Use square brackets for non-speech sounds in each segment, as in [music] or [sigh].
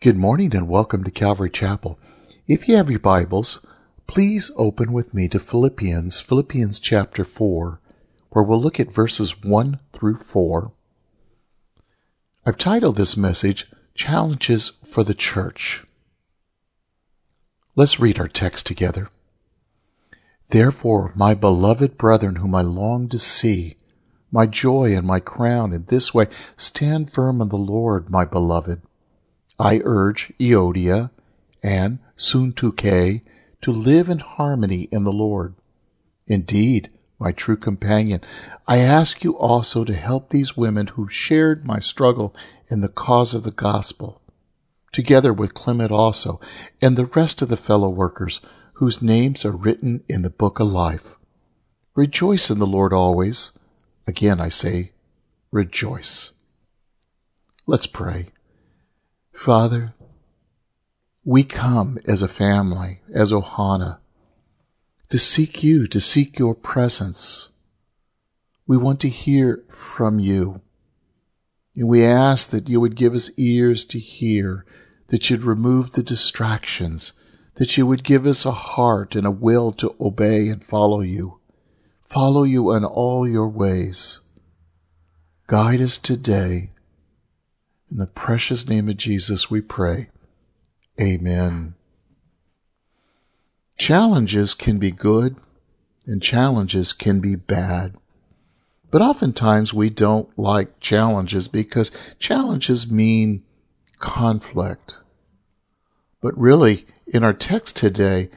Good morning and welcome to Calvary Chapel. If you have your Bibles, please open with me to Philippians, Philippians chapter 4, where we'll look at verses 1 through 4. I've titled this message, Challenges for the Church. Let's read our text together. Therefore, my beloved brethren, whom I long to see, my joy and my crown, in this way, stand firm in the Lord, my beloved. I urge Euodia and Syntyche to live in harmony in the Lord. Indeed, my true companion, I ask you also to help these women who shared my struggle in the cause of the gospel, together with Clement also, and the rest of the fellow workers whose names are written in the book of life. Rejoice in the Lord always. Again I say, rejoice. Let's pray. Father, we come as a family, as Ohana, to seek you, to seek your presence. We want to hear from you. And we ask that you would give us ears to hear, that you'd remove the distractions, that you would give us a heart and a will to obey and follow you. Follow you in all your ways. Guide us today in the precious name of Jesus we pray. Amen. Challenges can be good and challenges can be bad. But oftentimes we don't like challenges because challenges mean conflict. But really, in our text today,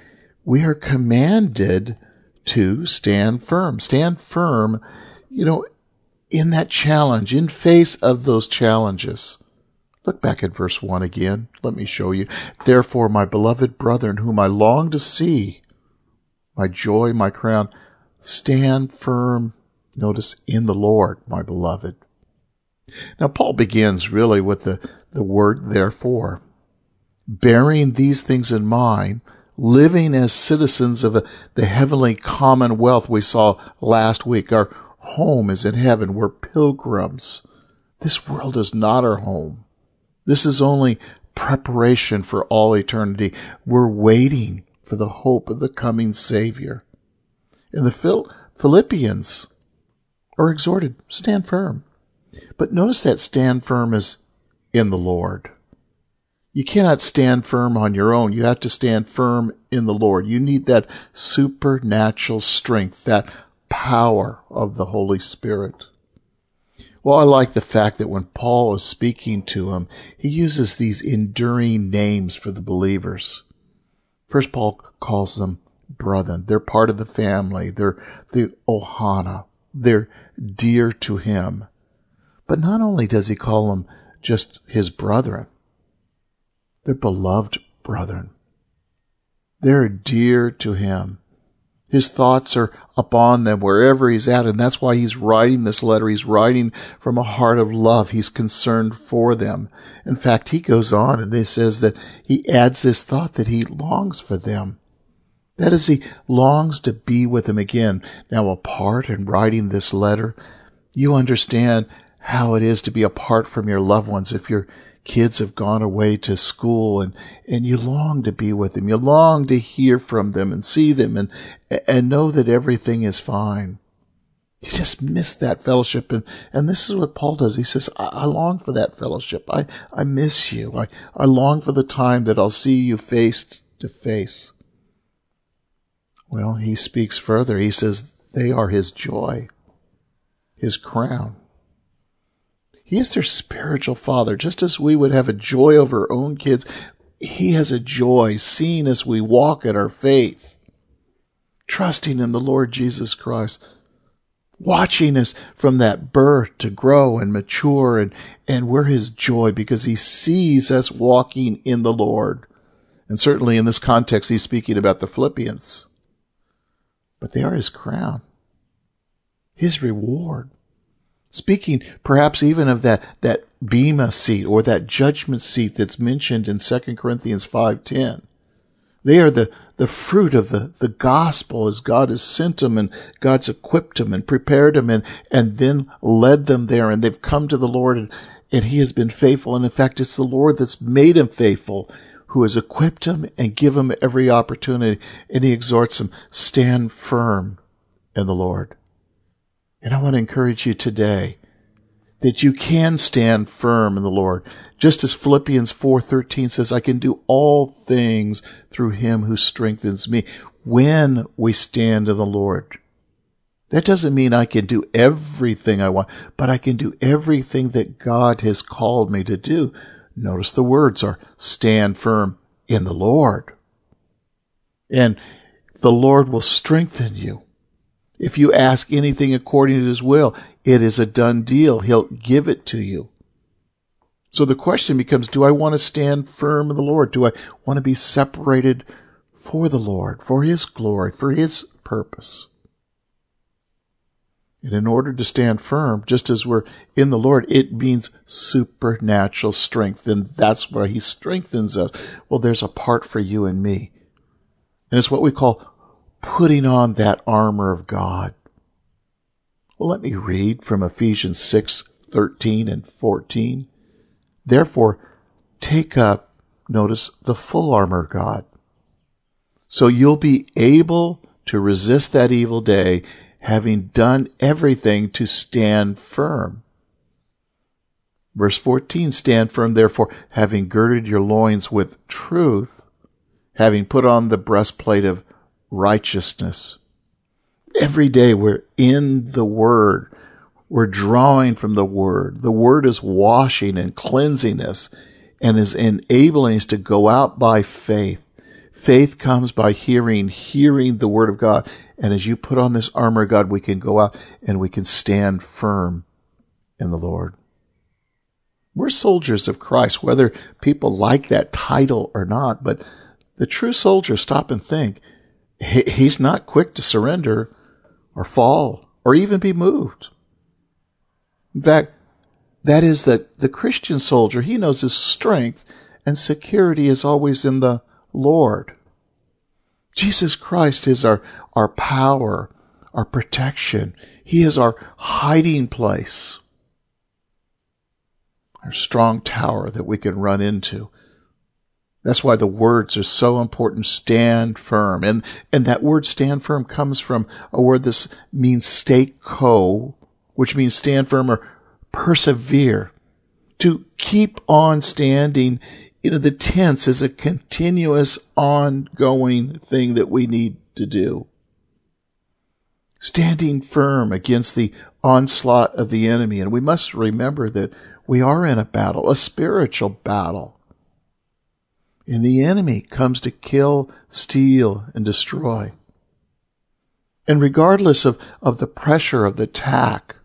we are commanded to stand firm. Stand firm, you know, in that challenge, in face of those challenges. Look back at verse 1 again. Let me show you. Therefore, my beloved brethren, whom I long to see, my joy, my crown, stand firm, notice, in the Lord, my beloved. Now, Paul begins really with the, the word therefore. Bearing these things in mind, living as citizens of the heavenly commonwealth we saw last week. Our home is in heaven. We're pilgrims. This world is not our home. This is only preparation for all eternity. We're waiting for the hope of the coming Savior. And the Philippians are exhorted, stand firm. But notice that stand firm is in the Lord. You cannot stand firm on your own. You have to stand firm in the Lord. You need that supernatural strength, that power of the Holy Spirit. Well, I like the fact that when Paul is speaking to him, he uses these enduring names for the believers. First, Paul calls them brethren. They're part of the family. They're the ohana. They're dear to him. But not only does he call them just his brethren, they're beloved brethren. They're dear to him. His thoughts are upon them wherever he's at. And that's why he's writing this letter. He's writing from a heart of love. He's concerned for them. In fact, he goes on and he says that he adds this thought that he longs for them. That is, he longs to be with them again. Now, apart and writing this letter, you understand how it is to be apart from your loved ones. If you're kids have gone away to school and, and you long to be with them. You long to hear from them and see them and, and know that everything is fine. You just miss that fellowship. And, and this is what Paul does. He says, I, I long for that fellowship. I, I miss you. I, I long for the time that I'll see you face to face. Well, he speaks further. He says, they are his joy, his crown. He is their spiritual father, just as we would have a joy over our own kids. He has a joy seeing us we walk in our faith, trusting in the Lord Jesus Christ, watching us from that birth to grow and mature and, and we're his joy because he sees us walking in the Lord. And certainly in this context, he's speaking about the Philippians. But they are his crown, his reward. Speaking perhaps even of that, that Bema seat or that judgment seat that's mentioned in 2 Corinthians 5.10. They are the, the fruit of the, the gospel as God has sent them and God's equipped them and prepared them and, and then led them there and they've come to the Lord and, and he has been faithful. And in fact, it's the Lord that's made him faithful, who has equipped him and give him every opportunity. And he exhorts him, stand firm in the Lord. And I want to encourage you today that you can stand firm in the Lord. Just as Philippians 4:13 says, I can do all things through him who strengthens me when we stand in the Lord. That doesn't mean I can do everything I want, but I can do everything that God has called me to do. Notice the words are stand firm in the Lord. And the Lord will strengthen you. If you ask anything according to his will, it is a done deal. He'll give it to you. So the question becomes, do I want to stand firm in the Lord? Do I want to be separated for the Lord, for his glory, for his purpose? And in order to stand firm, just as we're in the Lord, it means supernatural strength. And that's why he strengthens us. Well, there's a part for you and me. And it's what we call putting on that armor of God. Well, let me read from Ephesians 6, 13 and 14. Therefore, take up, notice, the full armor of God. So you'll be able to resist that evil day having done everything to stand firm. Verse 14, stand firm, therefore, having girded your loins with truth, having put on the breastplate of righteousness. Every day we're in the Word. We're drawing from the Word. The Word is washing and cleansing us and is enabling us to go out by faith. Faith comes by hearing, hearing the Word of God. And as you put on this armor, God, we can go out and we can stand firm in the Lord. We're soldiers of Christ, whether people like that title or not, but the true soldier, stop and think, he's not quick to surrender or fall or even be moved. In fact, that is that the Christian soldier, he knows his strength and security is always in the Lord. Jesus Christ is our, our power, our protection. He is our hiding place, our strong tower that we can run into. That's why the words are so important. Stand firm. And, and that word stand firm comes from a word that means steko, which means stand firm or persevere. To keep on standing you know, the tense is a continuous, ongoing thing that we need to do. Standing firm against the onslaught of the enemy. And we must remember that we are in a battle, a spiritual battle. And the enemy comes to kill, steal, and destroy. And regardless of, of the pressure of the attack,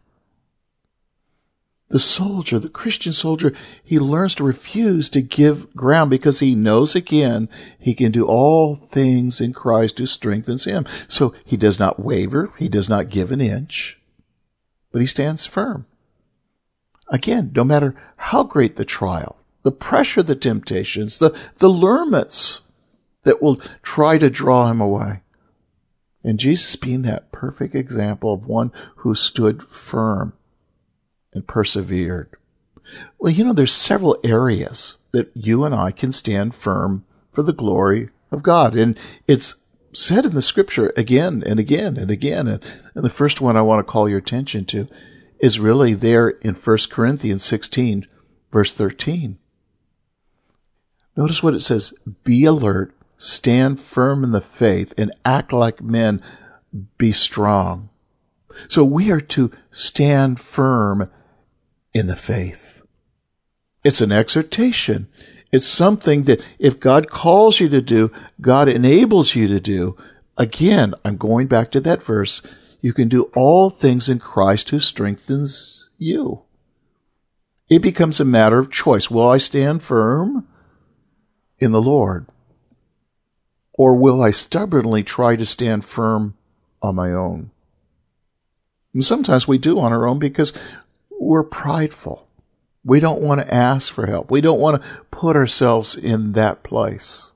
the soldier, the Christian soldier, he learns to refuse to give ground because he knows again he can do all things in Christ who strengthens him. So he does not waver, he does not give an inch, but he stands firm. Again, no matter how great the trial, the pressure, the temptations, the, the lurments that will try to draw him away. And Jesus being that perfect example of one who stood firm and persevered. Well, you know, there's several areas that you and I can stand firm for the glory of God. And it's said in the scripture again and again and again. And, and the first one I want to call your attention to is really there in 1 Corinthians 16, verse 13. Notice what it says Be alert, stand firm in the faith, and act like men. Be strong. So we are to stand firm in the faith. It's an exhortation. It's something that if God calls you to do, God enables you to do. Again, I'm going back to that verse. You can do all things in Christ who strengthens you. It becomes a matter of choice. Will I stand firm in the Lord? Or will I stubbornly try to stand firm on my own? And sometimes we do on our own because we're prideful. We don't want to ask for help. We don't want to put ourselves in that place.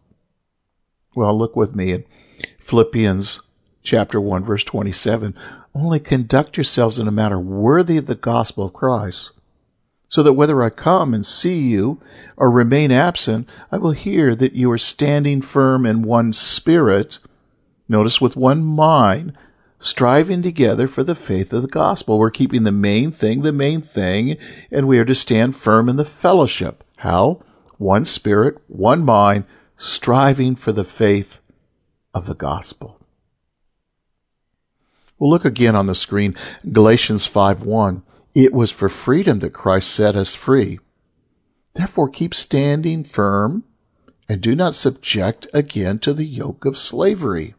Well, look with me in Philippians chapter 1 verse 27. Only conduct yourselves in a manner worthy of the gospel of Christ, so that whether I come and see you or remain absent, I will hear that you are standing firm in one spirit. Notice with one mind, striving together for the faith of the gospel. We're keeping the main thing the main thing, and we are to stand firm in the fellowship. How? One spirit, one mind, striving for the faith of the gospel. We'll look again on the screen, Galatians 5 1. It was for freedom that Christ set us free. Therefore keep standing firm and do not subject again to the yoke of slavery.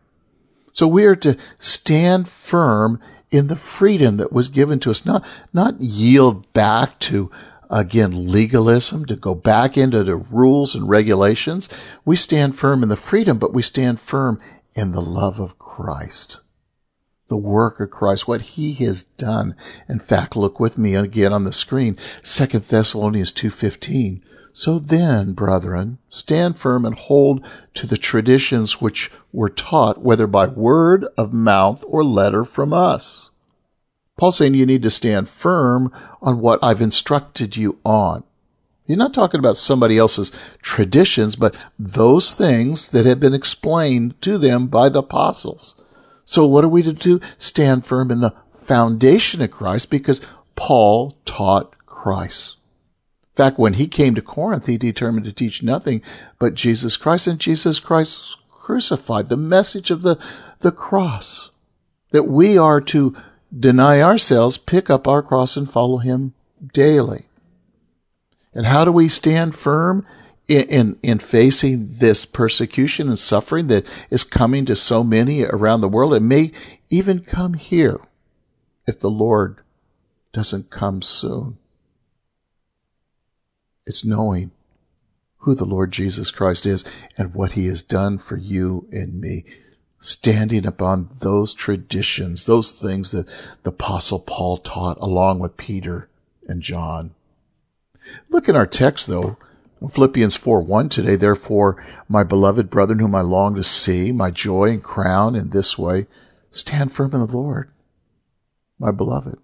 So we are to stand firm in the freedom that was given to us, not, not yield back to, again, legalism, to go back into the rules and regulations. We stand firm in the freedom, but we stand firm in the love of Christ the work of Christ, what he has done. In fact, look with me again on the screen, 2 Thessalonians 2.15. So then, brethren, stand firm and hold to the traditions which were taught, whether by word of mouth or letter from us. Paul's saying you need to stand firm on what I've instructed you on. You're not talking about somebody else's traditions, but those things that have been explained to them by the apostles. So what are we to do? Stand firm in the foundation of Christ because Paul taught Christ. In fact, when he came to Corinth, he determined to teach nothing but Jesus Christ and Jesus Christ crucified, the message of the, the cross, that we are to deny ourselves, pick up our cross and follow him daily. And how do we stand firm? In, in, in facing this persecution and suffering that is coming to so many around the world. It may even come here if the Lord doesn't come soon. It's knowing who the Lord Jesus Christ is and what he has done for you and me. Standing upon those traditions, those things that the apostle Paul taught along with Peter and John. Look in our text though. Philippians 4 1 today, therefore, my beloved brethren, whom I long to see, my joy and crown in this way, stand firm in the Lord, my beloved.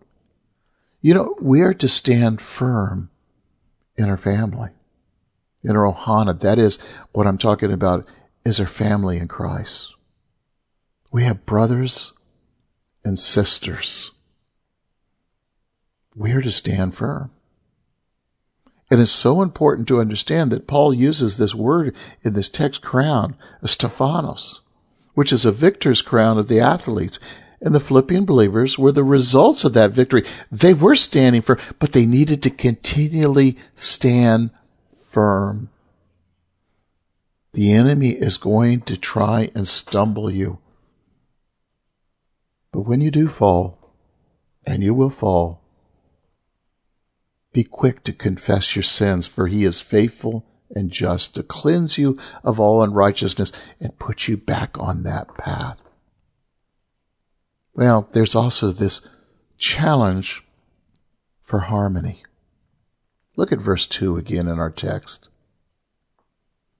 You know, we are to stand firm in our family, in our ohana. That is what I'm talking about, is our family in Christ. We have brothers and sisters. We are to stand firm. It is so important to understand that Paul uses this word in this text crown, Stephanos, which is a victor's crown of the athletes. And the Philippian believers were the results of that victory. They were standing firm, but they needed to continually stand firm. The enemy is going to try and stumble you. But when you do fall, and you will fall, be quick to confess your sins, for he is faithful and just to cleanse you of all unrighteousness and put you back on that path. Well, there's also this challenge for harmony. Look at verse 2 again in our text.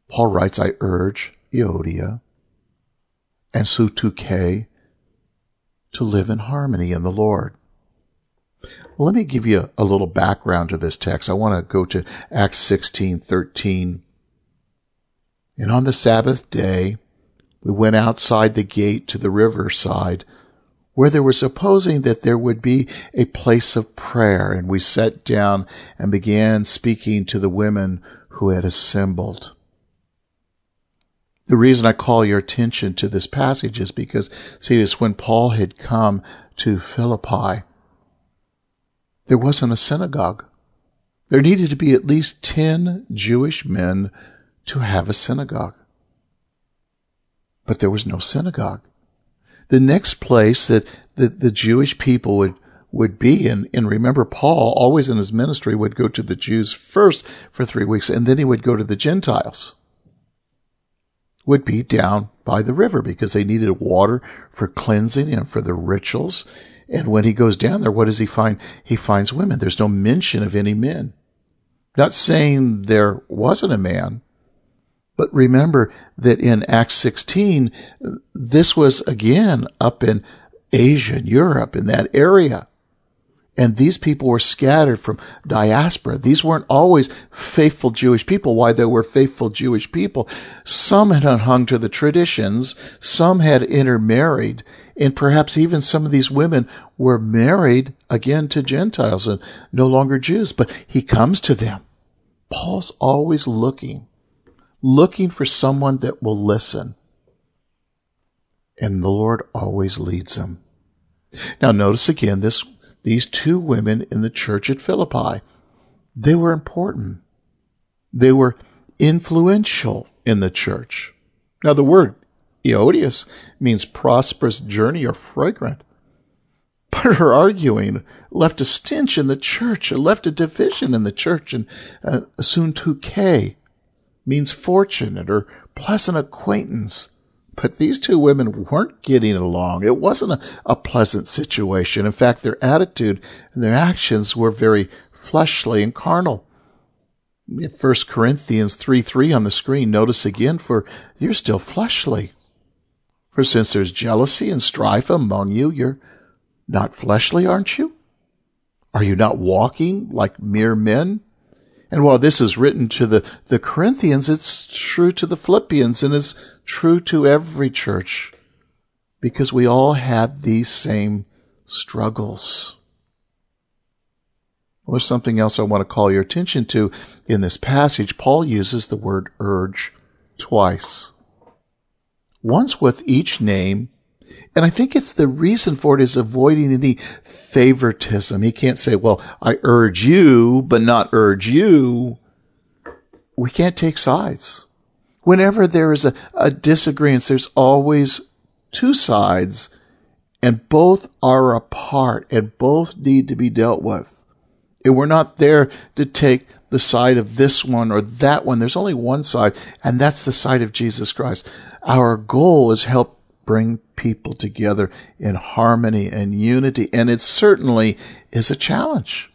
Paul writes, I urge Euodia and Syntyche to live in harmony in the Lord. Let me give you a, little background to this text. I want to go to Acts 16, 13. And on the Sabbath day, we went outside the gate to the riverside where they were supposing that there would be a place of prayer. And we sat down and began speaking to the women who had assembled. The reason I call your attention to this passage is because, see, it's when Paul had come to Philippi there wasn't a synagogue. There needed to be at least 10 Jewish men to have a synagogue. But there was no synagogue. The next place that the, the Jewish people would, would be, and, and remember Paul always in his ministry would go to the Jews first for three weeks, and then he would go to the Gentiles, would be down by the river because they needed water for cleansing and for the rituals. And when he goes down there, what does he find? He finds women. There's no mention of any men. Not saying there wasn't a man, but remember that in Acts 16, this was again up in Asia and Europe in that area. And these people were scattered from diaspora. These weren't always faithful Jewish people. Why they were faithful Jewish people. Some had hung to the traditions. Some had intermarried. And perhaps even some of these women were married again to Gentiles and no longer Jews. But he comes to them. Paul's always looking, looking for someone that will listen. And the Lord always leads him. Now notice again this these two women in the church at Philippi. They were important. They were influential in the church. Now, the word Euodias means prosperous journey or fragrant. But her arguing left a stench in the church. It left a division in the church. And uh, suntuke means fortunate or pleasant acquaintance. But these two women weren't getting along. It wasn't a, a pleasant situation. In fact, their attitude and their actions were very fleshly and carnal. 1 Corinthians 3 3 on the screen, notice again, for you're still fleshly. For since there's jealousy and strife among you, you're not fleshly, aren't you? Are you not walking like mere men? And while this is written to the, the Corinthians, it's true to the Philippians and is true to every church because we all have these same struggles. Well, there's something else I want to call your attention to in this passage. Paul uses the word urge twice. Once with each name, and I think it's the reason for it is avoiding any favoritism. He can't say, well, I urge you, but not urge you. We can't take sides. Whenever there is a, a disagreement, there's always two sides and both are apart and both need to be dealt with. And we're not there to take the side of this one or that one. There's only one side, and that's the side of Jesus Christ. Our goal is help bring people together in harmony and unity, and it certainly is a challenge.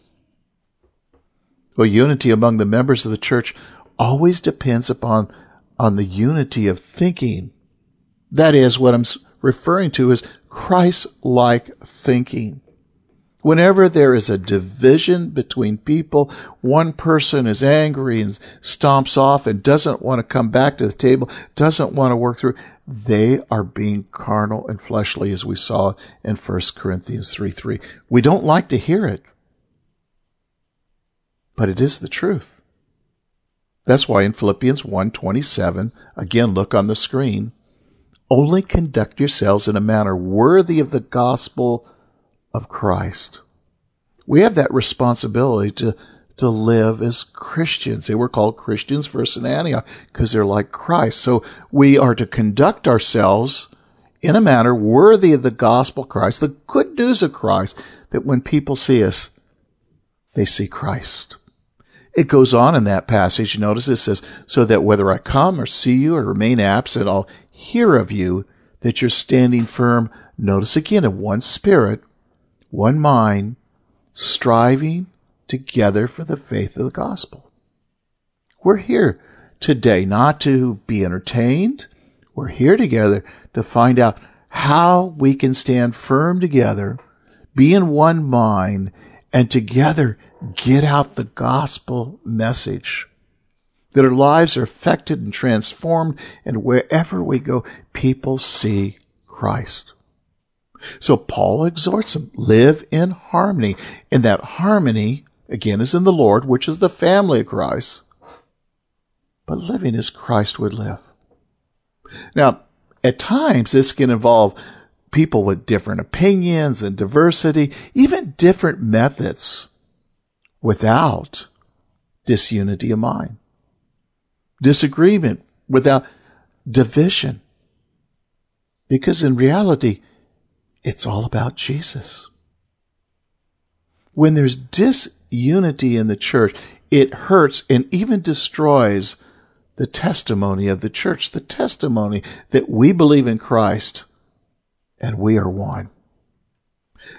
Well, unity among the members of the church always depends upon on the unity of thinking. That is what I'm referring to as Christ-like thinking. Whenever there is a division between people, one person is angry and stomps off and doesn't want to come back to the table, doesn't want to work through, they are being carnal and fleshly as we saw in 1 Corinthians 3 3. We don't like to hear it, but it is the truth. That's why in Philippians 1:27, again look on the screen, only conduct yourselves in a manner worthy of the gospel of Christ. We have that responsibility to to live as Christians. They were called Christians first in Antioch because they're like Christ. So we are to conduct ourselves in a manner worthy of the gospel of Christ, the good news of Christ, that when people see us, they see Christ. It goes on in that passage. Notice it says, so that whether I come or see you or remain absent, I'll hear of you that you're standing firm. Notice again in one spirit, one mind, striving together for the faith of the gospel. We're here today not to be entertained. We're here together to find out how we can stand firm together, be in one mind, and together get out the gospel message. That our lives are affected and transformed, and wherever we go, people see Christ. So Paul exhorts them, live in harmony. And that harmony, again, is in the Lord, which is the family of Christ. But living as Christ would live. Now, at times, this can involve people with different opinions and diversity, even different methods without disunity of mind, disagreement without division. Because in reality, it's all about Jesus. When there's disunity in the church, it hurts and even destroys the testimony of the church, the testimony that we believe in Christ and we are one.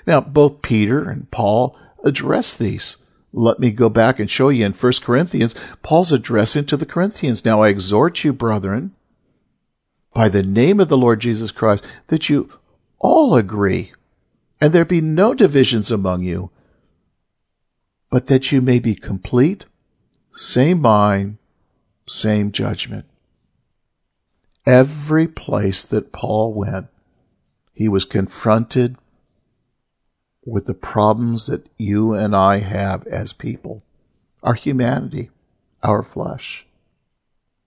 Now, both Peter and Paul address these. Let me go back and show you in 1 Corinthians, Paul's addressing to the Corinthians. Now I exhort you, brethren, by the name of the Lord Jesus Christ, that you all agree, and there be no divisions among you, but that you may be complete, same mind, same judgment. Every place that Paul went, he was confronted with the problems that you and I have as people, our humanity, our flesh.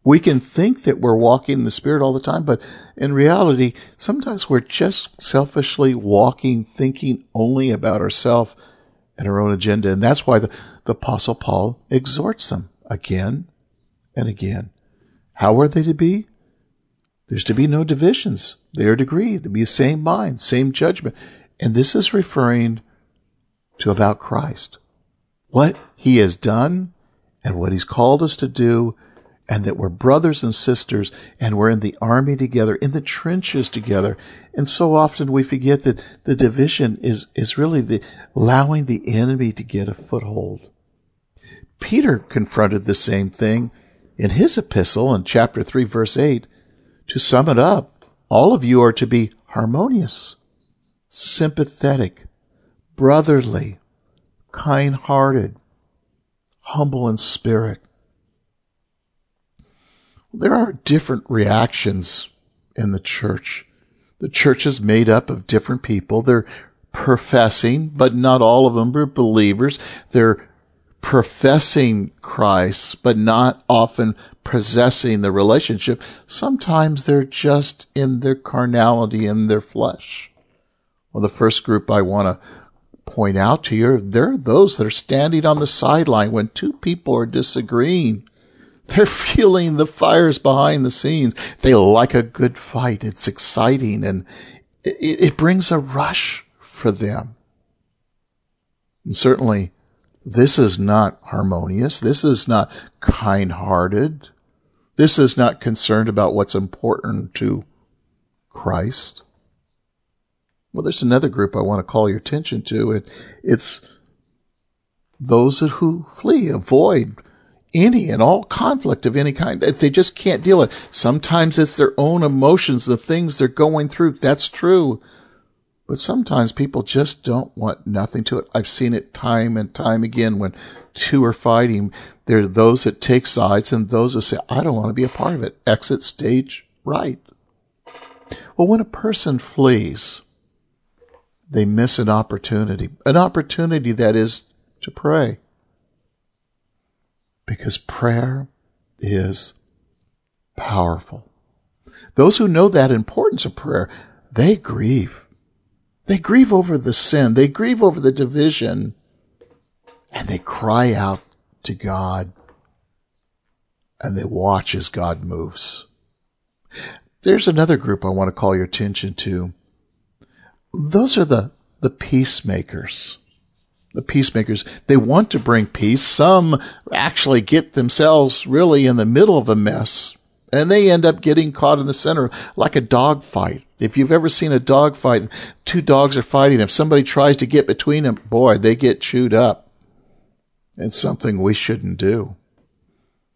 We can think that we're walking in the Spirit all the time, but in reality, sometimes we're just selfishly walking, thinking only about ourselves and our own agenda. And that's why the, the Apostle Paul exhorts them again and again. How are they to be? There's to be no divisions. They are to agree, to be the same mind, same judgment. And this is referring to about Christ. What he has done and what he's called us to do and that we're brothers and sisters and we're in the army together, in the trenches together. And so often we forget that the division is, is really the allowing the enemy to get a foothold. Peter confronted the same thing in his epistle in chapter 3 verse 8. To sum it up, all of you are to be harmonious, sympathetic, brotherly, kind-hearted, humble in spirit. There are different reactions in the church. The church is made up of different people. They're professing, but not all of them are believers. They're professing Christ, but not often possessing the relationship. Sometimes they're just in their carnality, in their flesh. Well, the first group I want to point out to you, they're those that are standing on the sideline when two people are disagreeing. They're feeling the fires behind the scenes. They like a good fight. It's exciting and it, it brings a rush for them. And certainly this is not harmonious. This is not kind hearted. This is not concerned about what's important to Christ. Well, there's another group I want to call your attention to. It, it's those who flee, avoid any and all conflict of any kind. They just can't deal with. It. Sometimes it's their own emotions, the things they're going through. That's true. But sometimes people just don't want nothing to it. I've seen it time and time again when two are fighting. There are those that take sides and those that say, I don't want to be a part of it. Exit stage right. Well, when a person flees, they miss an opportunity, an opportunity that is to pray. Because prayer is powerful. Those who know that importance of prayer, they grieve. They grieve over the sin. They grieve over the division and they cry out to God and they watch as God moves. There's another group I want to call your attention to those are the, the peacemakers. The peacemakers, they want to bring peace. Some actually get themselves really in the middle of a mess and they end up getting caught in the center like a dog fight. If you've ever seen a dog fight, two dogs are fighting. If somebody tries to get between them, boy, they get chewed up. It's something we shouldn't do.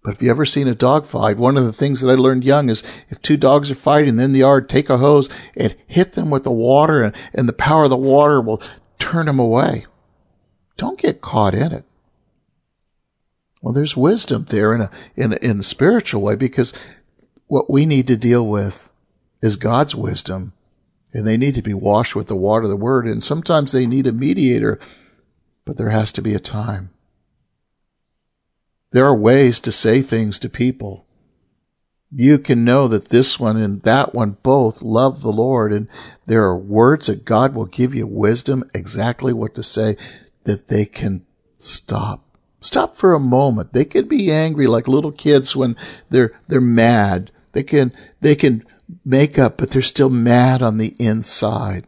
But if you ever seen a dog fight, one of the things that I learned young is if two dogs are fighting in the yard, take a hose and hit them with the water and, and the power of the water will turn them away. Don't get caught in it. Well, there's wisdom there in a, in a, in a spiritual way because what we need to deal with is God's wisdom and they need to be washed with the water of the word. And sometimes they need a mediator, but there has to be a time. There are ways to say things to people. You can know that this one and that one both love the Lord, and there are words that God will give you wisdom exactly what to say that they can stop. Stop for a moment. They can be angry like little kids when they're they're mad. They can they can make up, but they're still mad on the inside.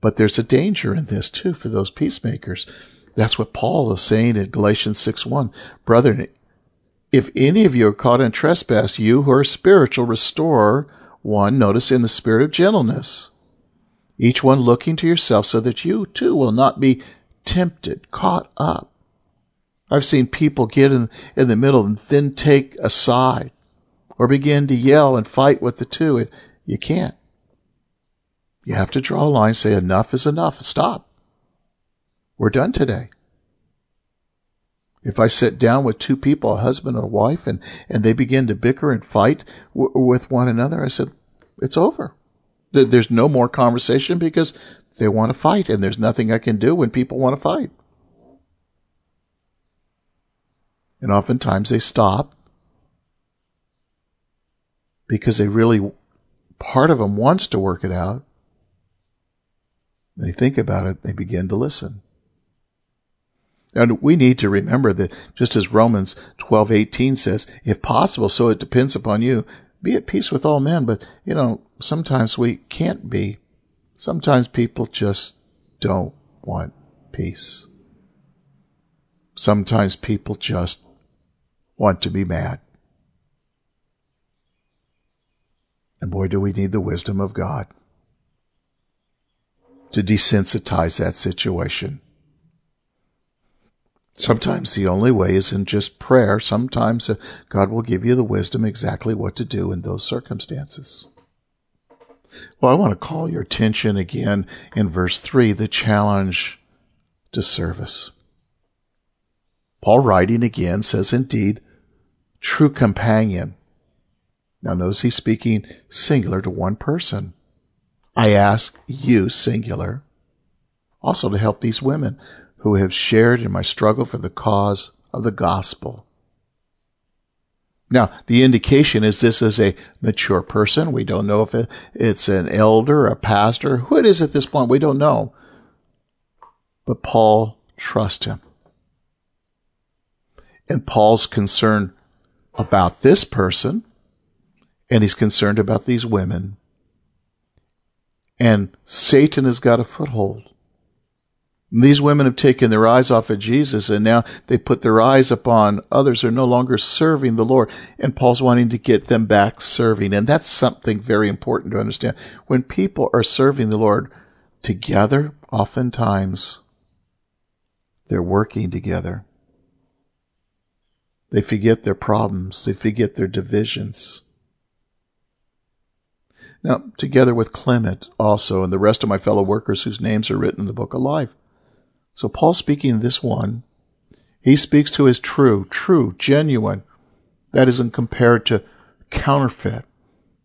But there's a danger in this too for those peacemakers. That's what Paul is saying in Galatians 6 1. Brethren, if any of you are caught in trespass, you who are spiritual, restore one, notice, in the spirit of gentleness. Each one looking to yourself so that you too will not be tempted, caught up. I've seen people get in, in the middle and then take a side or begin to yell and fight with the two. And you can't. You have to draw a line, say enough is enough. Stop. We're done today. If I sit down with two people, a husband and a wife, and, and they begin to bicker and fight w- with one another, I said, it's over. There's no more conversation because they want to fight and there's nothing I can do when people want to fight. And oftentimes they stop because they really, part of them wants to work it out. They think about it, they begin to listen. And we need to remember that just as Romans 12:18 says, if possible, so it depends upon you, be at peace with all men, but you know, sometimes we can't be. Sometimes people just don't want peace. Sometimes people just want to be mad. And boy, do we need the wisdom of God to desensitize that situation. Sometimes the only way is in just prayer. Sometimes uh, God will give you the wisdom exactly what to do in those circumstances. Well, I want to call your attention again in verse 3, the challenge to service. Paul writing again says, indeed, true companion. Now notice he's speaking singular to one person. I ask you, singular, also to help these women who have shared in my struggle for the cause of the gospel. Now, the indication is this is a mature person. We don't know if it's an elder, a pastor. Who it is at this point, we don't know. But Paul trusts him. And Paul's concerned about this person, and he's concerned about these women. And Satan has got a foothold. These women have taken their eyes off of Jesus and now they put their eyes upon others who are no longer serving the Lord. And Paul's wanting to get them back serving. And that's something very important to understand. When people are serving the Lord together, oftentimes they're working together. They forget their problems. They forget their divisions. Now, together with Clement also and the rest of my fellow workers whose names are written in the book of life, so Paul speaking this one, he speaks to his true, true, genuine. That isn't compared to counterfeit.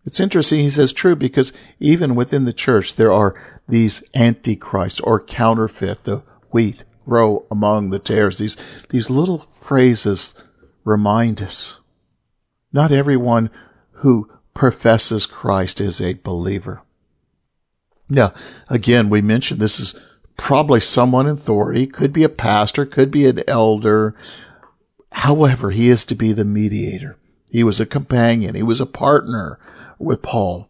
It's interesting he says true because even within the church there are these antichrists or counterfeit, the wheat grow among the tares. These, these little phrases remind us. Not everyone who professes Christ is a believer. Now, again, we mentioned this is probably someone in authority, could be a pastor, could be an elder. However, he is to be the mediator. He was a companion. He was a partner with Paul.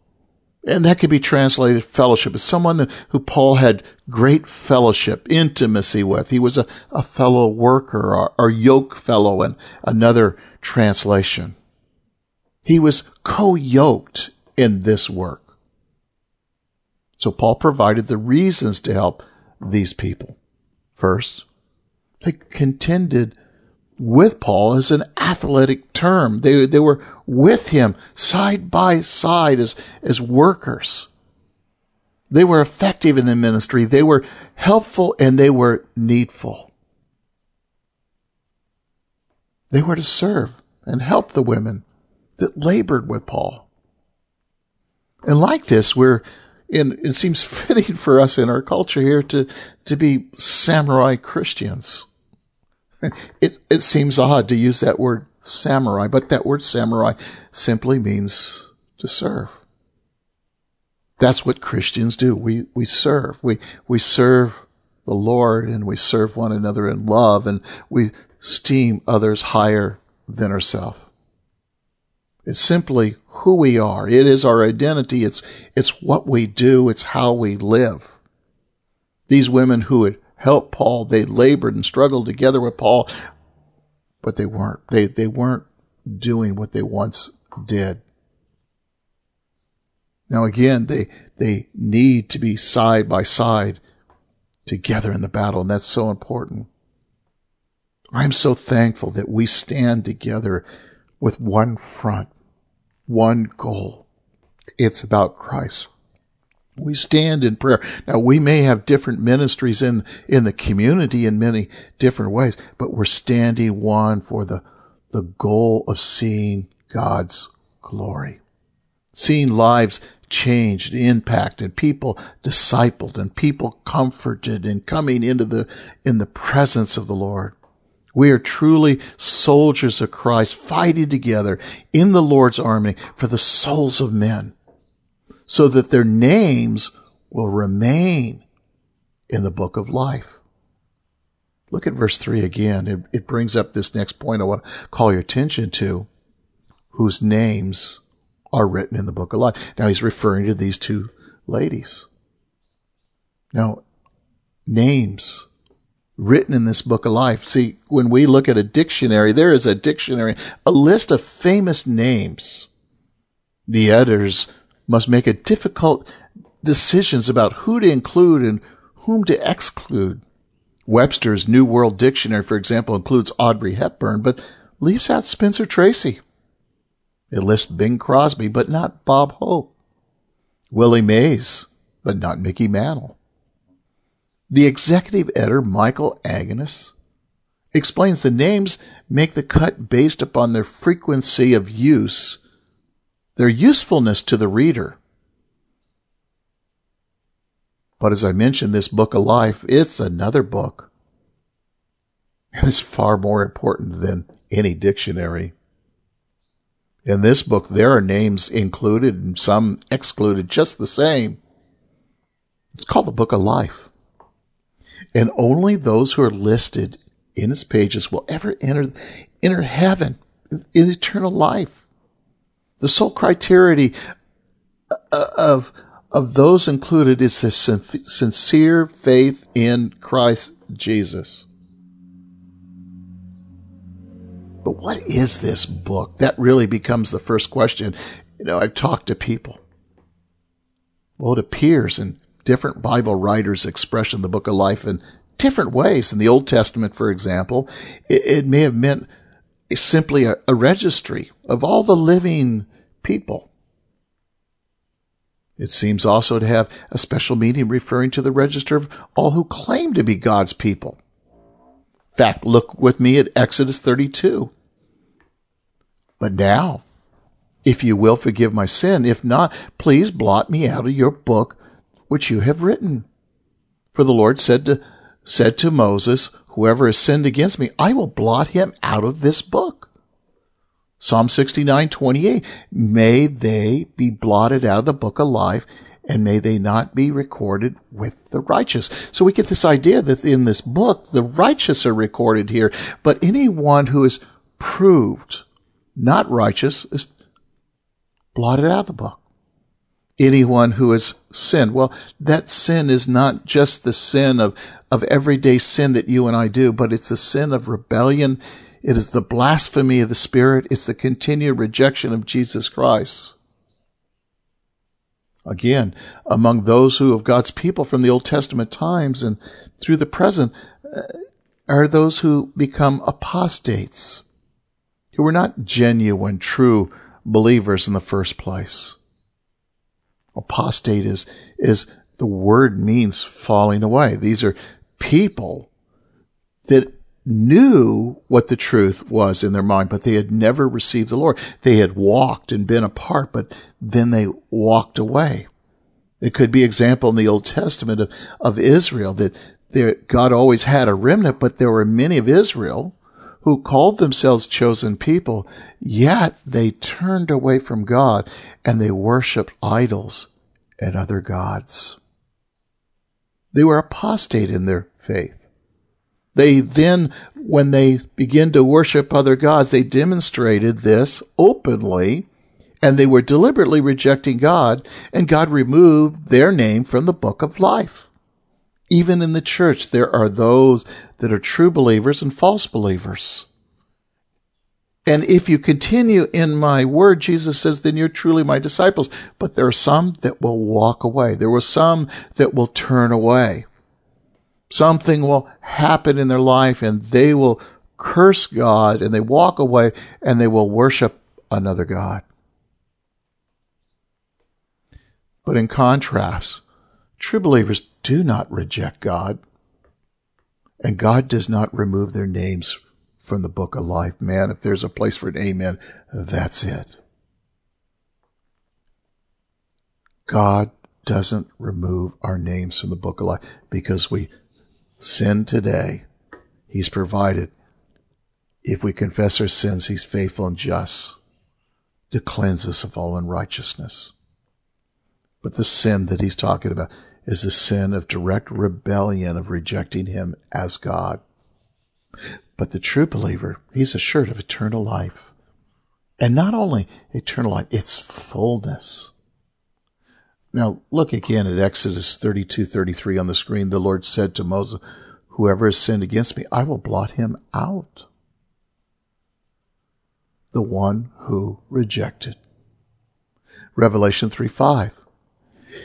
And that could be translated fellowship. It's someone who Paul had great fellowship, intimacy with. He was a, a fellow worker or, or yoke fellow in another translation. He was co-yoked in this work. So Paul provided the reasons to help these people. First, they contended with Paul as an athletic term. They, they were with him side by side as, as workers. They were effective in the ministry. They were helpful and they were needful. They were to serve and help the women that labored with Paul. And like this, we're and it seems [laughs] fitting for us in our culture here to, to be samurai Christians. [laughs] It, it seems odd to use that word samurai, but that word samurai simply means to serve. That's what Christians do. We, we serve. We, we serve the Lord and we serve one another in love and we esteem others higher than ourselves. It's simply who we are. It is our identity. It's, it's what we do. It's how we live. These women who had helped Paul, they labored and struggled together with Paul, but they weren't, they, they weren't doing what they once did. Now again, they, they need to be side by side together in the battle, and that's so important. I'm so thankful that we stand together with one front, one goal. It's about Christ. We stand in prayer. Now we may have different ministries in, in the community in many different ways, but we're standing one for the, the goal of seeing God's glory. Seeing lives changed, impacted, people discipled and people comforted and coming into the, in the presence of the Lord. We are truly soldiers of Christ fighting together in the Lord's army for the souls of men so that their names will remain in the book of life. Look at verse 3 again. It, it, brings up this next point I want to call your attention to, whose names are written in the book of life. Now he's referring to these two ladies. Now, names written in this book of life. See, when we look at a dictionary, there is a dictionary, a list of famous names. The editors must make a difficult decisions about who to include and whom to exclude. Webster's New World Dictionary, for example, includes Audrey Hepburn, but leaves out Spencer Tracy. It lists Bing Crosby, but not Bob Hope. Willie Mays, but not Mickey Mantle. The executive editor, Michael Agnes, explains the names make the cut based upon their frequency of use their usefulness to the reader. But as I mentioned, this book of life, it's another book. And it's far more important than any dictionary. In this book, there are names included and some excluded just the same. It's called the Book of Life. And only those who are listed in its pages will ever enter, enter heaven in eternal life. The sole criteria uh, of, of those included is the sincere faith in Christ Jesus. But what is this book? That really becomes the first question. You know, I've talked to people. Well, it appears in different Bible writers' expression the book of life in different ways. In the Old Testament, for example, it, it may have meant simply a, a registry of all the living people. It seems also to have a special meaning referring to the register of all who claim to be God's people. In fact, look with me at Exodus 32. But now, if you will forgive my sin, if not, please blot me out of your book which you have written. For the Lord said to, said to Moses, whoever has sinned against me, I will blot him out of this book. Psalm 69, 28. May they be blotted out of the book of life and may they not be recorded with the righteous. So we get this idea that in this book, the righteous are recorded here, but anyone who is proved not righteous is blotted out of the book. Anyone who has sinned. Well, that sin is not just the sin of, of everyday sin that you and I do, but it's a sin of rebellion it is the blasphemy of the Spirit. It's the continued rejection of Jesus Christ. Again, among those who of God's people from the Old Testament times and through the present uh, are those who become apostates, who were not genuine, true believers in the first place. Apostate is, is the word means falling away. These are people that knew what the truth was in their mind, but they had never received the Lord. They had walked and been apart, but then they walked away. It could be example in the Old Testament of, of Israel that there, God always had a remnant, but there were many of Israel who called themselves chosen people, yet they turned away from God and they worshiped idols and other gods. They were apostate in their faith. They then, when they begin to worship other gods, they demonstrated this openly and they were deliberately rejecting God and God removed their name from the book of life. Even in the church, there are those that are true believers and false believers. And if you continue in my word, Jesus says, then you're truly my disciples. But there are some that will walk away. There were some that will turn away. Something will happen in their life and they will curse God and they walk away and they will worship another God. But in contrast, True believers do not reject God, and God does not remove their names from the book of life. Man, if there's a place for an amen, that's it. God doesn't remove our names from the book of life because we sin today. He's provided. If we confess our sins, He's faithful and just to cleanse us of all unrighteousness. But the sin that He's talking about is the sin of direct rebellion, of rejecting Him as God. But the true believer, he's assured of eternal life. And not only eternal life, it's fullness. Now, look again at Exodus 32 33 on the screen. The Lord said to Moses, Whoever has sinned against me, I will blot him out. The one who rejected. Revelation 3 5.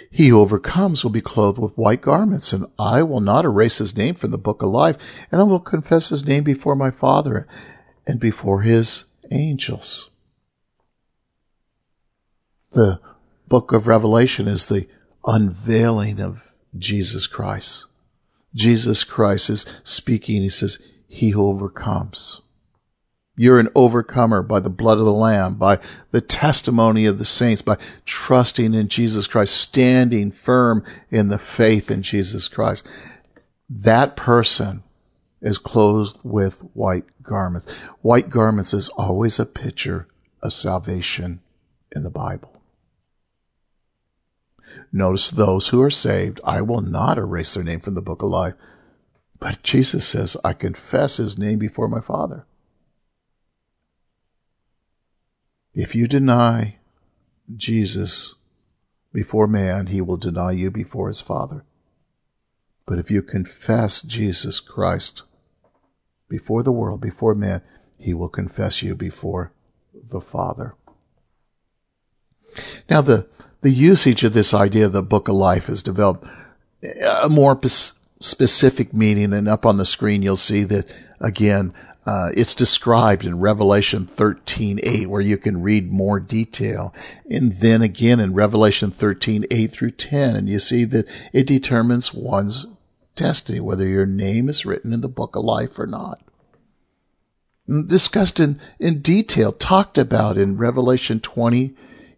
He who overcomes will be clothed with white garments, and I will not erase his name from the book of life, and I will confess his name before my Father and before his angels. The book of Revelation is the unveiling of Jesus Christ. Jesus Christ is speaking. He says, He who overcomes. You're an overcomer by the blood of the Lamb, by the testimony of the saints, by trusting in Jesus Christ, standing firm in the faith in Jesus Christ. That person is clothed with white garments. White garments is always a picture of salvation in the Bible. Notice those who are saved, I will not erase their name from the book of life. But Jesus says, I confess his name before my Father. If you deny Jesus before man, he will deny you before his Father. But if you confess Jesus Christ before the world, before man, he will confess you before the Father. Now, the, the usage of this idea of the book of life has developed a more specific meaning. And up on the screen, you'll see that again, uh, it's described in Revelation 13, 8, where you can read more detail. And then again in Revelation 13, 8 through 10, and you see that it determines one's destiny, whether your name is written in the book of life or not. Discussed in, in detail, talked about in Revelation 20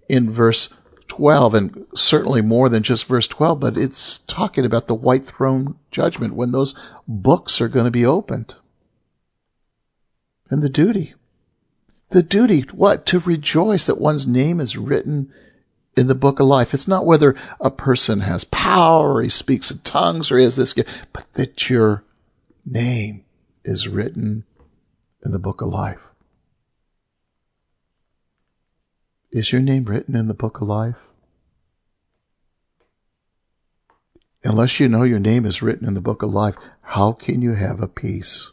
in verse 12, and certainly more than just verse 12, but it's talking about the white throne judgment when those books are going to be opened. And the duty. The duty, what? To rejoice that one's name is written in the book of life. It's not whether a person has power or he speaks in tongues or he has this gift, but that your name is written in the book of life. Is your name written in the book of life? Unless you know your name is written in the book of life, how can you have a peace?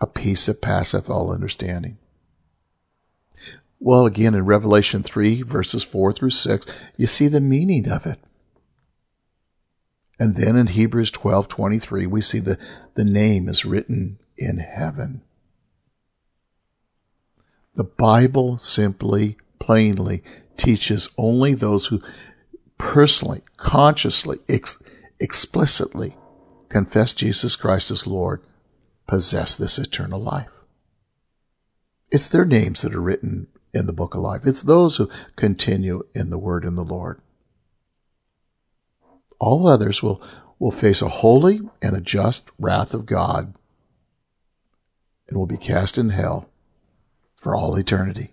A peace that passeth all understanding. Well, again, in Revelation 3, verses 4 through 6, you see the meaning of it. And then in Hebrews 12, 23, we see the, the name is written in heaven. The Bible simply, plainly teaches only those who personally, consciously, ex- explicitly confess Jesus Christ as Lord possess this eternal life. It's their names that are written in the book of life. It's those who continue in the word in the Lord. All others will, will face a holy and a just wrath of God and will be cast in hell for all eternity.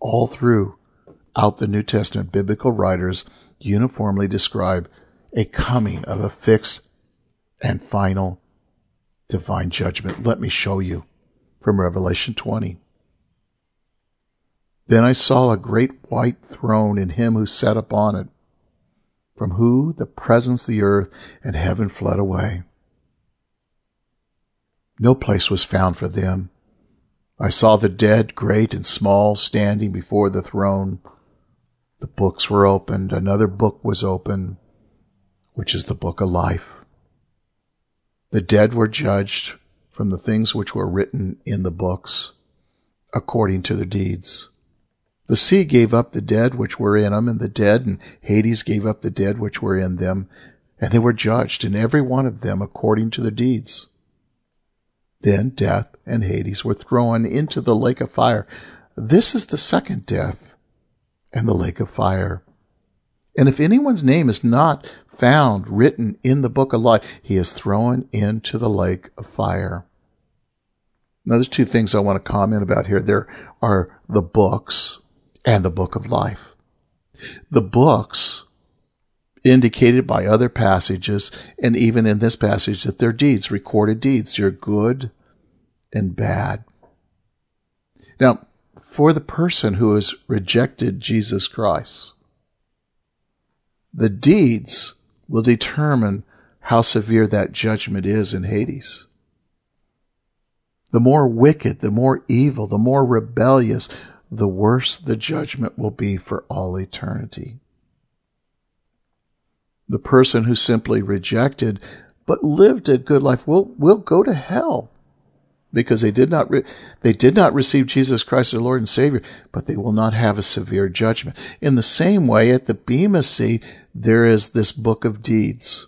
All throughout the New Testament, biblical writers uniformly describe a coming of a fixed and final divine judgment. Let me show you from Revelation 20. Then I saw a great white throne and him who sat upon it, from who the presence of the earth and heaven fled away no place was found for them. I saw the dead, great and small, standing before the throne. The books were opened. Another book was opened, which is the book of life. The dead were judged from the things which were written in the books according to their deeds. The sea gave up the dead which were in them, and the dead, and Hades gave up the dead which were in them, and they were judged, and every one of them according to their deeds. Then death and Hades were thrown into the lake of fire. This is the second death, and the lake of fire. And if anyone's name is not found written in the book of life, he is thrown into the lake of fire. Now, there's two things I want to comment about here. There are the books and the book of life. The books indicated by other passages, and even in this passage, that they're deeds, recorded deeds. You're good and bad. Now, for the person who has rejected Jesus Christ, the deeds will determine how severe that judgment is in Hades. The more wicked, the more evil, the more rebellious, the worse the judgment will be for all eternity. The person who simply rejected but lived a good life will, will go to hell because they did not re- they did not receive Jesus Christ as Lord and Savior, but they will not have a severe judgment. In the same way, at the Bema Seat, there is this book of deeds.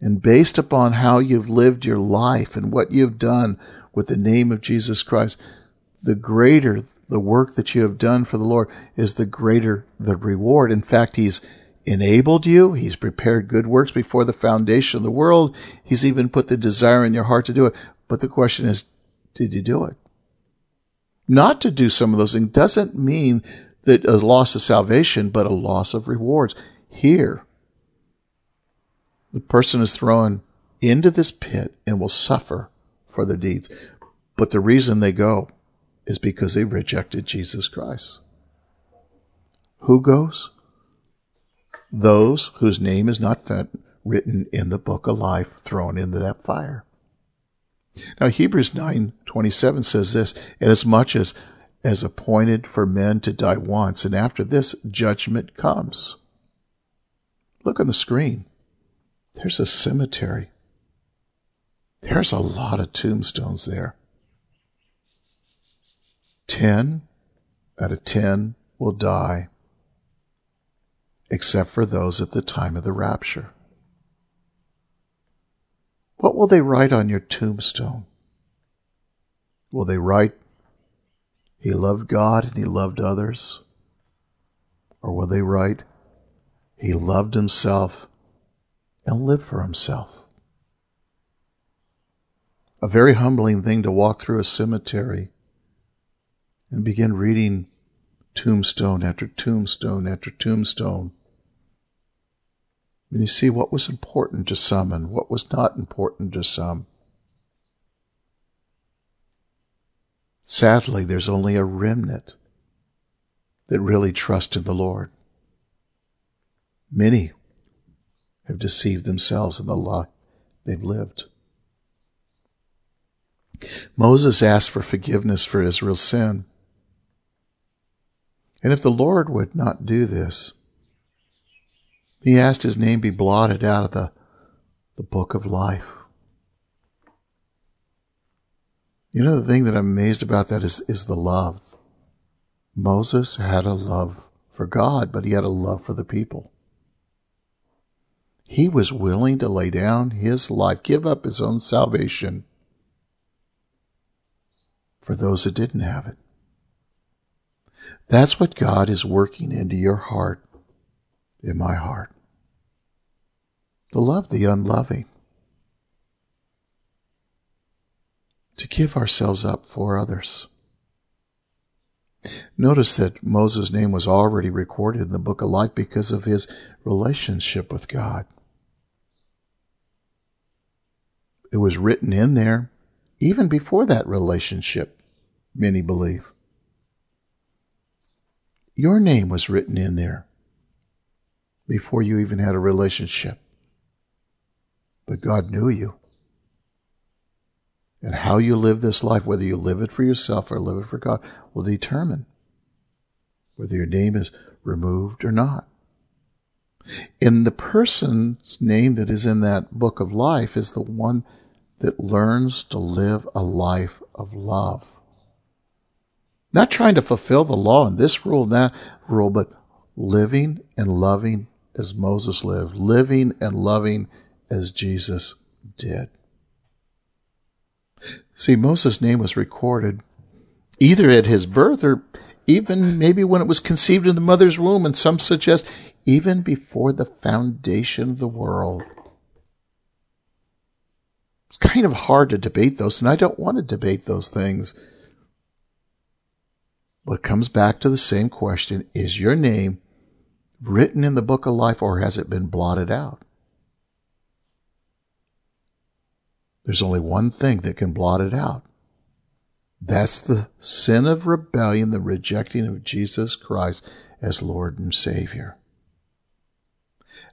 And based upon how you've lived your life and what you've done with the name of Jesus Christ, the greater the work that you have done for the Lord is the greater the reward. In fact, He's enabled you. He's prepared good works before the foundation of the world. He's even put the desire in your heart to do it. But the question is, did you do it? Not to do some of those things doesn't mean that a loss of salvation, but a loss of rewards. Here, the person is thrown into this pit and will suffer for their deeds. But the reason they go is because they rejected Jesus Christ. Who goes? Those whose name is not written in the book of life thrown into that fire. Now Hebrews 9:27 says this, inasmuch as as appointed for men to die once and after this judgment comes. Look on the screen. There's a cemetery. There's a lot of tombstones there. 10 out of 10 will die, except for those at the time of the rapture. What will they write on your tombstone? Will they write, He loved God and He loved others? Or will they write, He loved Himself and lived for Himself? A very humbling thing to walk through a cemetery and begin reading tombstone after tombstone after tombstone. You see what was important to some and what was not important to some. Sadly, there's only a remnant that really trust in the Lord. Many have deceived themselves in the lie they've lived. Moses asked for forgiveness for Israel's sin. And if the Lord would not do this, he asked his name be blotted out of the, the book of life. You know, the thing that I'm amazed about that is, is the love. Moses had a love for God, but he had a love for the people. He was willing to lay down his life, give up his own salvation for those that didn't have it. That's what God is working into your heart, in my heart. To love the unloving. To give ourselves up for others. Notice that Moses' name was already recorded in the book of life because of his relationship with God. It was written in there even before that relationship, many believe. Your name was written in there before you even had a relationship. But God knew you. And how you live this life, whether you live it for yourself or live it for God, will determine whether your name is removed or not. In the person's name that is in that book of life is the one that learns to live a life of love. Not trying to fulfill the law and this rule, and that rule, but living and loving as Moses lived, living and loving as Jesus did. See, Moses' name was recorded either at his birth or even maybe when it was conceived in the mother's womb, and some suggest even before the foundation of the world. It's kind of hard to debate those, and I don't want to debate those things. But it comes back to the same question Is your name written in the book of life or has it been blotted out? There's only one thing that can blot it out. That's the sin of rebellion, the rejecting of Jesus Christ as Lord and Savior.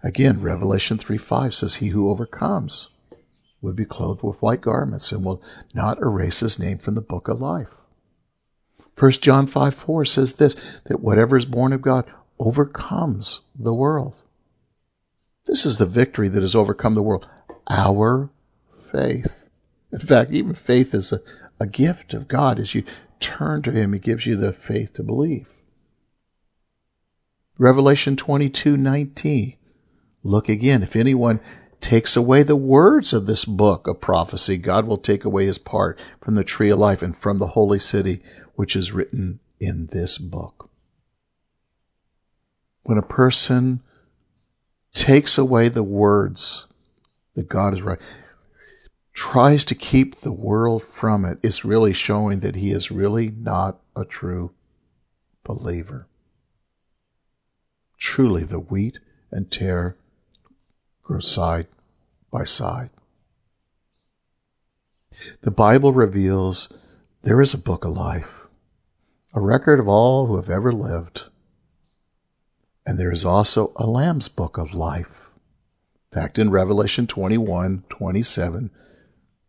Again, Revelation 3 5 says, He who overcomes will be clothed with white garments and will not erase his name from the book of life. 1 John 5 4 says this that whatever is born of God overcomes the world. This is the victory that has overcome the world. Our faith. In fact, even faith is a, a gift of God. As you turn to Him, He gives you the faith to believe. Revelation 22 19. Look again. If anyone takes away the words of this book of prophecy, God will take away his part from the tree of life and from the holy city, which is written in this book. When a person takes away the words that God is right, tries to keep the world from it's really showing that he is really not a true believer. Truly, the wheat and tare grow side by side. The Bible reveals there is a book of life, a record of all who have ever lived. And there is also a Lamb's book of life. In fact, in Revelation 21 27,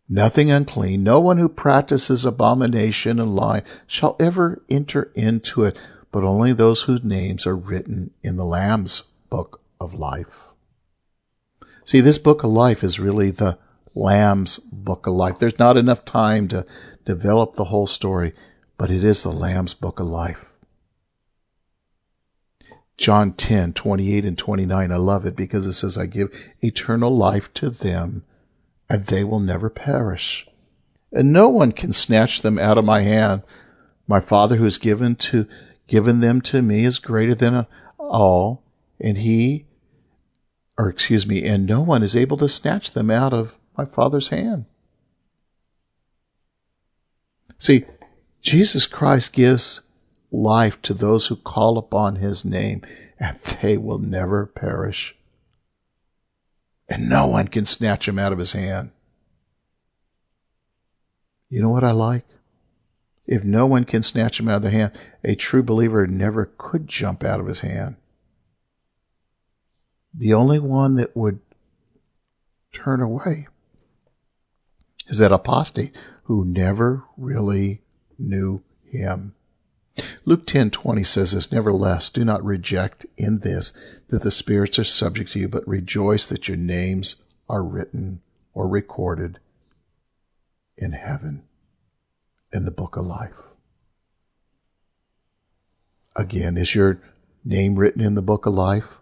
nothing unclean, no one who practices abomination and lie shall ever enter into it, but only those whose names are written in the Lamb's book of life. See, this book of life is really the Lamb's book of life. There's not enough time to develop the whole story, but it is the Lamb's book of life. John 10, 28 and 29. I love it because it says, I give eternal life to them and they will never perish. And no one can snatch them out of my hand. My Father who has given to, given them to me is greater than all, and he or excuse me, and no one is able to snatch them out of my Father's hand. See, Jesus Christ gives life to those who call upon his name, and they will never perish. And no one can snatch him out of his hand. You know what I like? If no one can snatch him out of the hand, a true believer never could jump out of his hand. The only one that would turn away is that apostate who never really knew him. Luke 10:20 says this, nevertheless, do not reject in this that the spirits are subject to you, but rejoice that your names are written or recorded in heaven in the book of life. Again, is your name written in the book of life?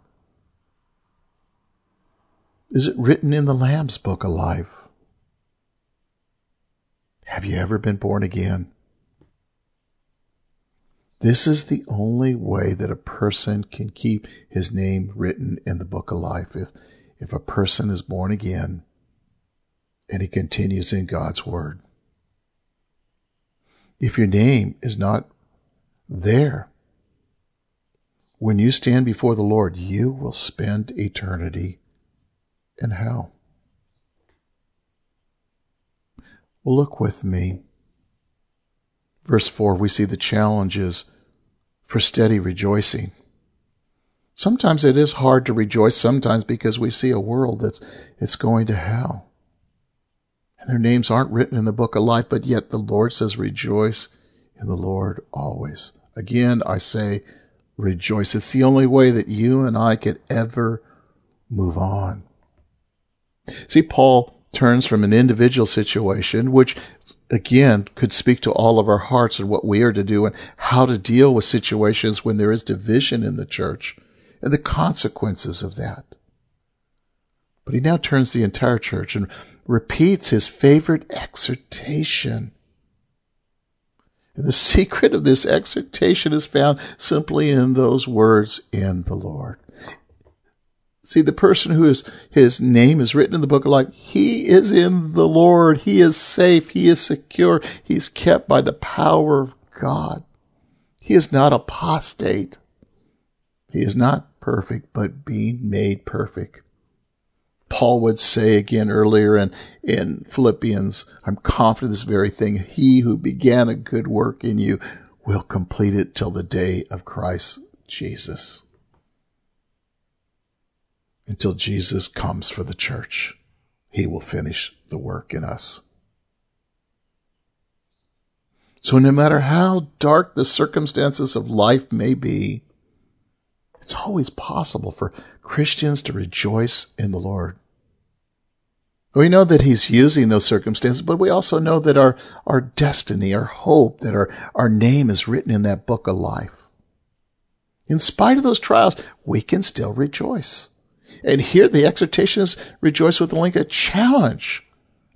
Is it written in the Lamb's book of life? Have you ever been born again? This is the only way that a person can keep his name written in the book of life. If, if a person is born again and he continues in God's word. If your name is not there, when you stand before the Lord, you will spend eternity and how? Well, look with me. Verse 4, we see the challenges for steady rejoicing. Sometimes it is hard to rejoice, sometimes because we see a world that's it's going to hell. And their names aren't written in the book of life, but yet the Lord says, rejoice in the Lord always. Again, I say, rejoice. It's the only way that you and I could ever move on. See, Paul turns from an individual situation, which again could speak to all of our hearts and what we are to do and how to deal with situations when there is division in the church and the consequences of that. But he now turns the entire church and repeats his favorite exhortation. And the [laughs] secret of this exhortation is found simply in those words in the Lord. See, the person who is, his name is written in the book of life, he is in the Lord. He is safe. He is secure. He's kept by the power of God. He is not apostate. He is not perfect, but being made perfect. Paul would say again earlier in, in Philippians, I'm confident this very thing. He who began a good work in you will complete it till the day of Christ Jesus until Jesus comes for the church. He will finish the work in us. So no matter how dark the circumstances of life may be, it's always possible for Christians to rejoice in the Lord. We know that He's using those circumstances, but we also know that our, our destiny, our hope, that our, our name is written in that book of life. In spite of those trials, we can still rejoice. And here the exhortation is rejoice with the link, a challenge,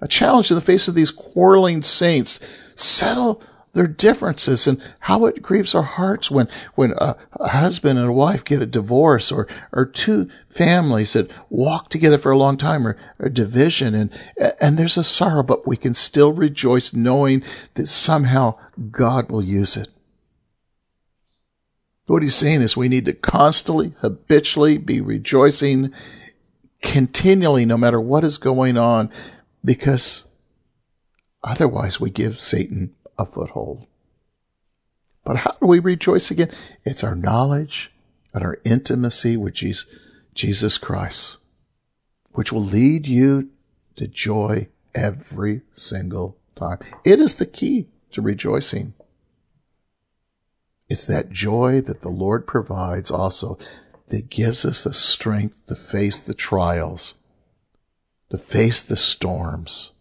a challenge in the face of these quarreling saints. Settle their differences and how it grieves our hearts when, when a, a, husband and a wife get a divorce or, or two families that walk together for a long time or, or division and, and there's a sorrow, but we can still rejoice knowing that somehow God will use it. What he's saying is we need to constantly, habitually be rejoicing continually, no matter what is going on, because otherwise we give Satan a foothold. But how do we rejoice again? It's our knowledge and our intimacy with Jesus Christ, which will lead you to joy every single time. It is the key to rejoicing. It's that joy that the Lord provides also that gives us the strength to face the trials, to face the storms,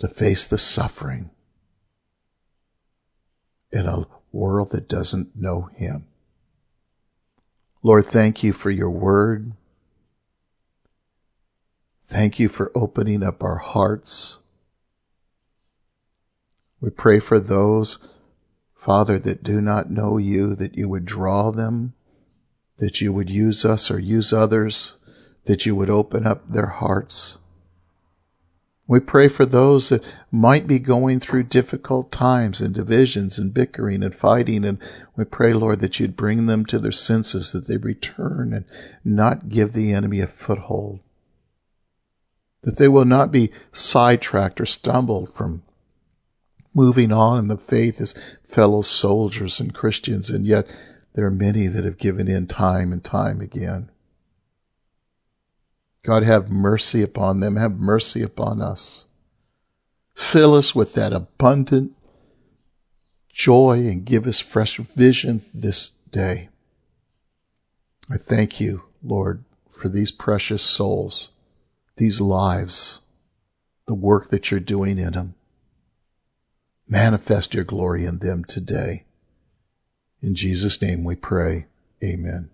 to face the suffering in a world that doesn't know Him. Lord, thank you for your word. Thank you for opening up our hearts. We pray for those Father, that do not know you, that you would draw them, that you would use us or use others, that you would open up their hearts. We pray for those that might be going through difficult times and divisions and bickering and fighting. And we pray, Lord, that you'd bring them to their senses, that they return and not give the enemy a foothold. That they will not be sidetracked or stumbled from moving on in the faith as fellow soldiers and Christians, and yet there are many that have given in time and time again. God, have mercy upon them. Have mercy upon us. Fill us with that abundant joy and give us fresh vision this day. I thank you, Lord, for these precious souls, these lives, the work that you're doing in them. Manifest your glory in them today. In Jesus' name we pray. Amen.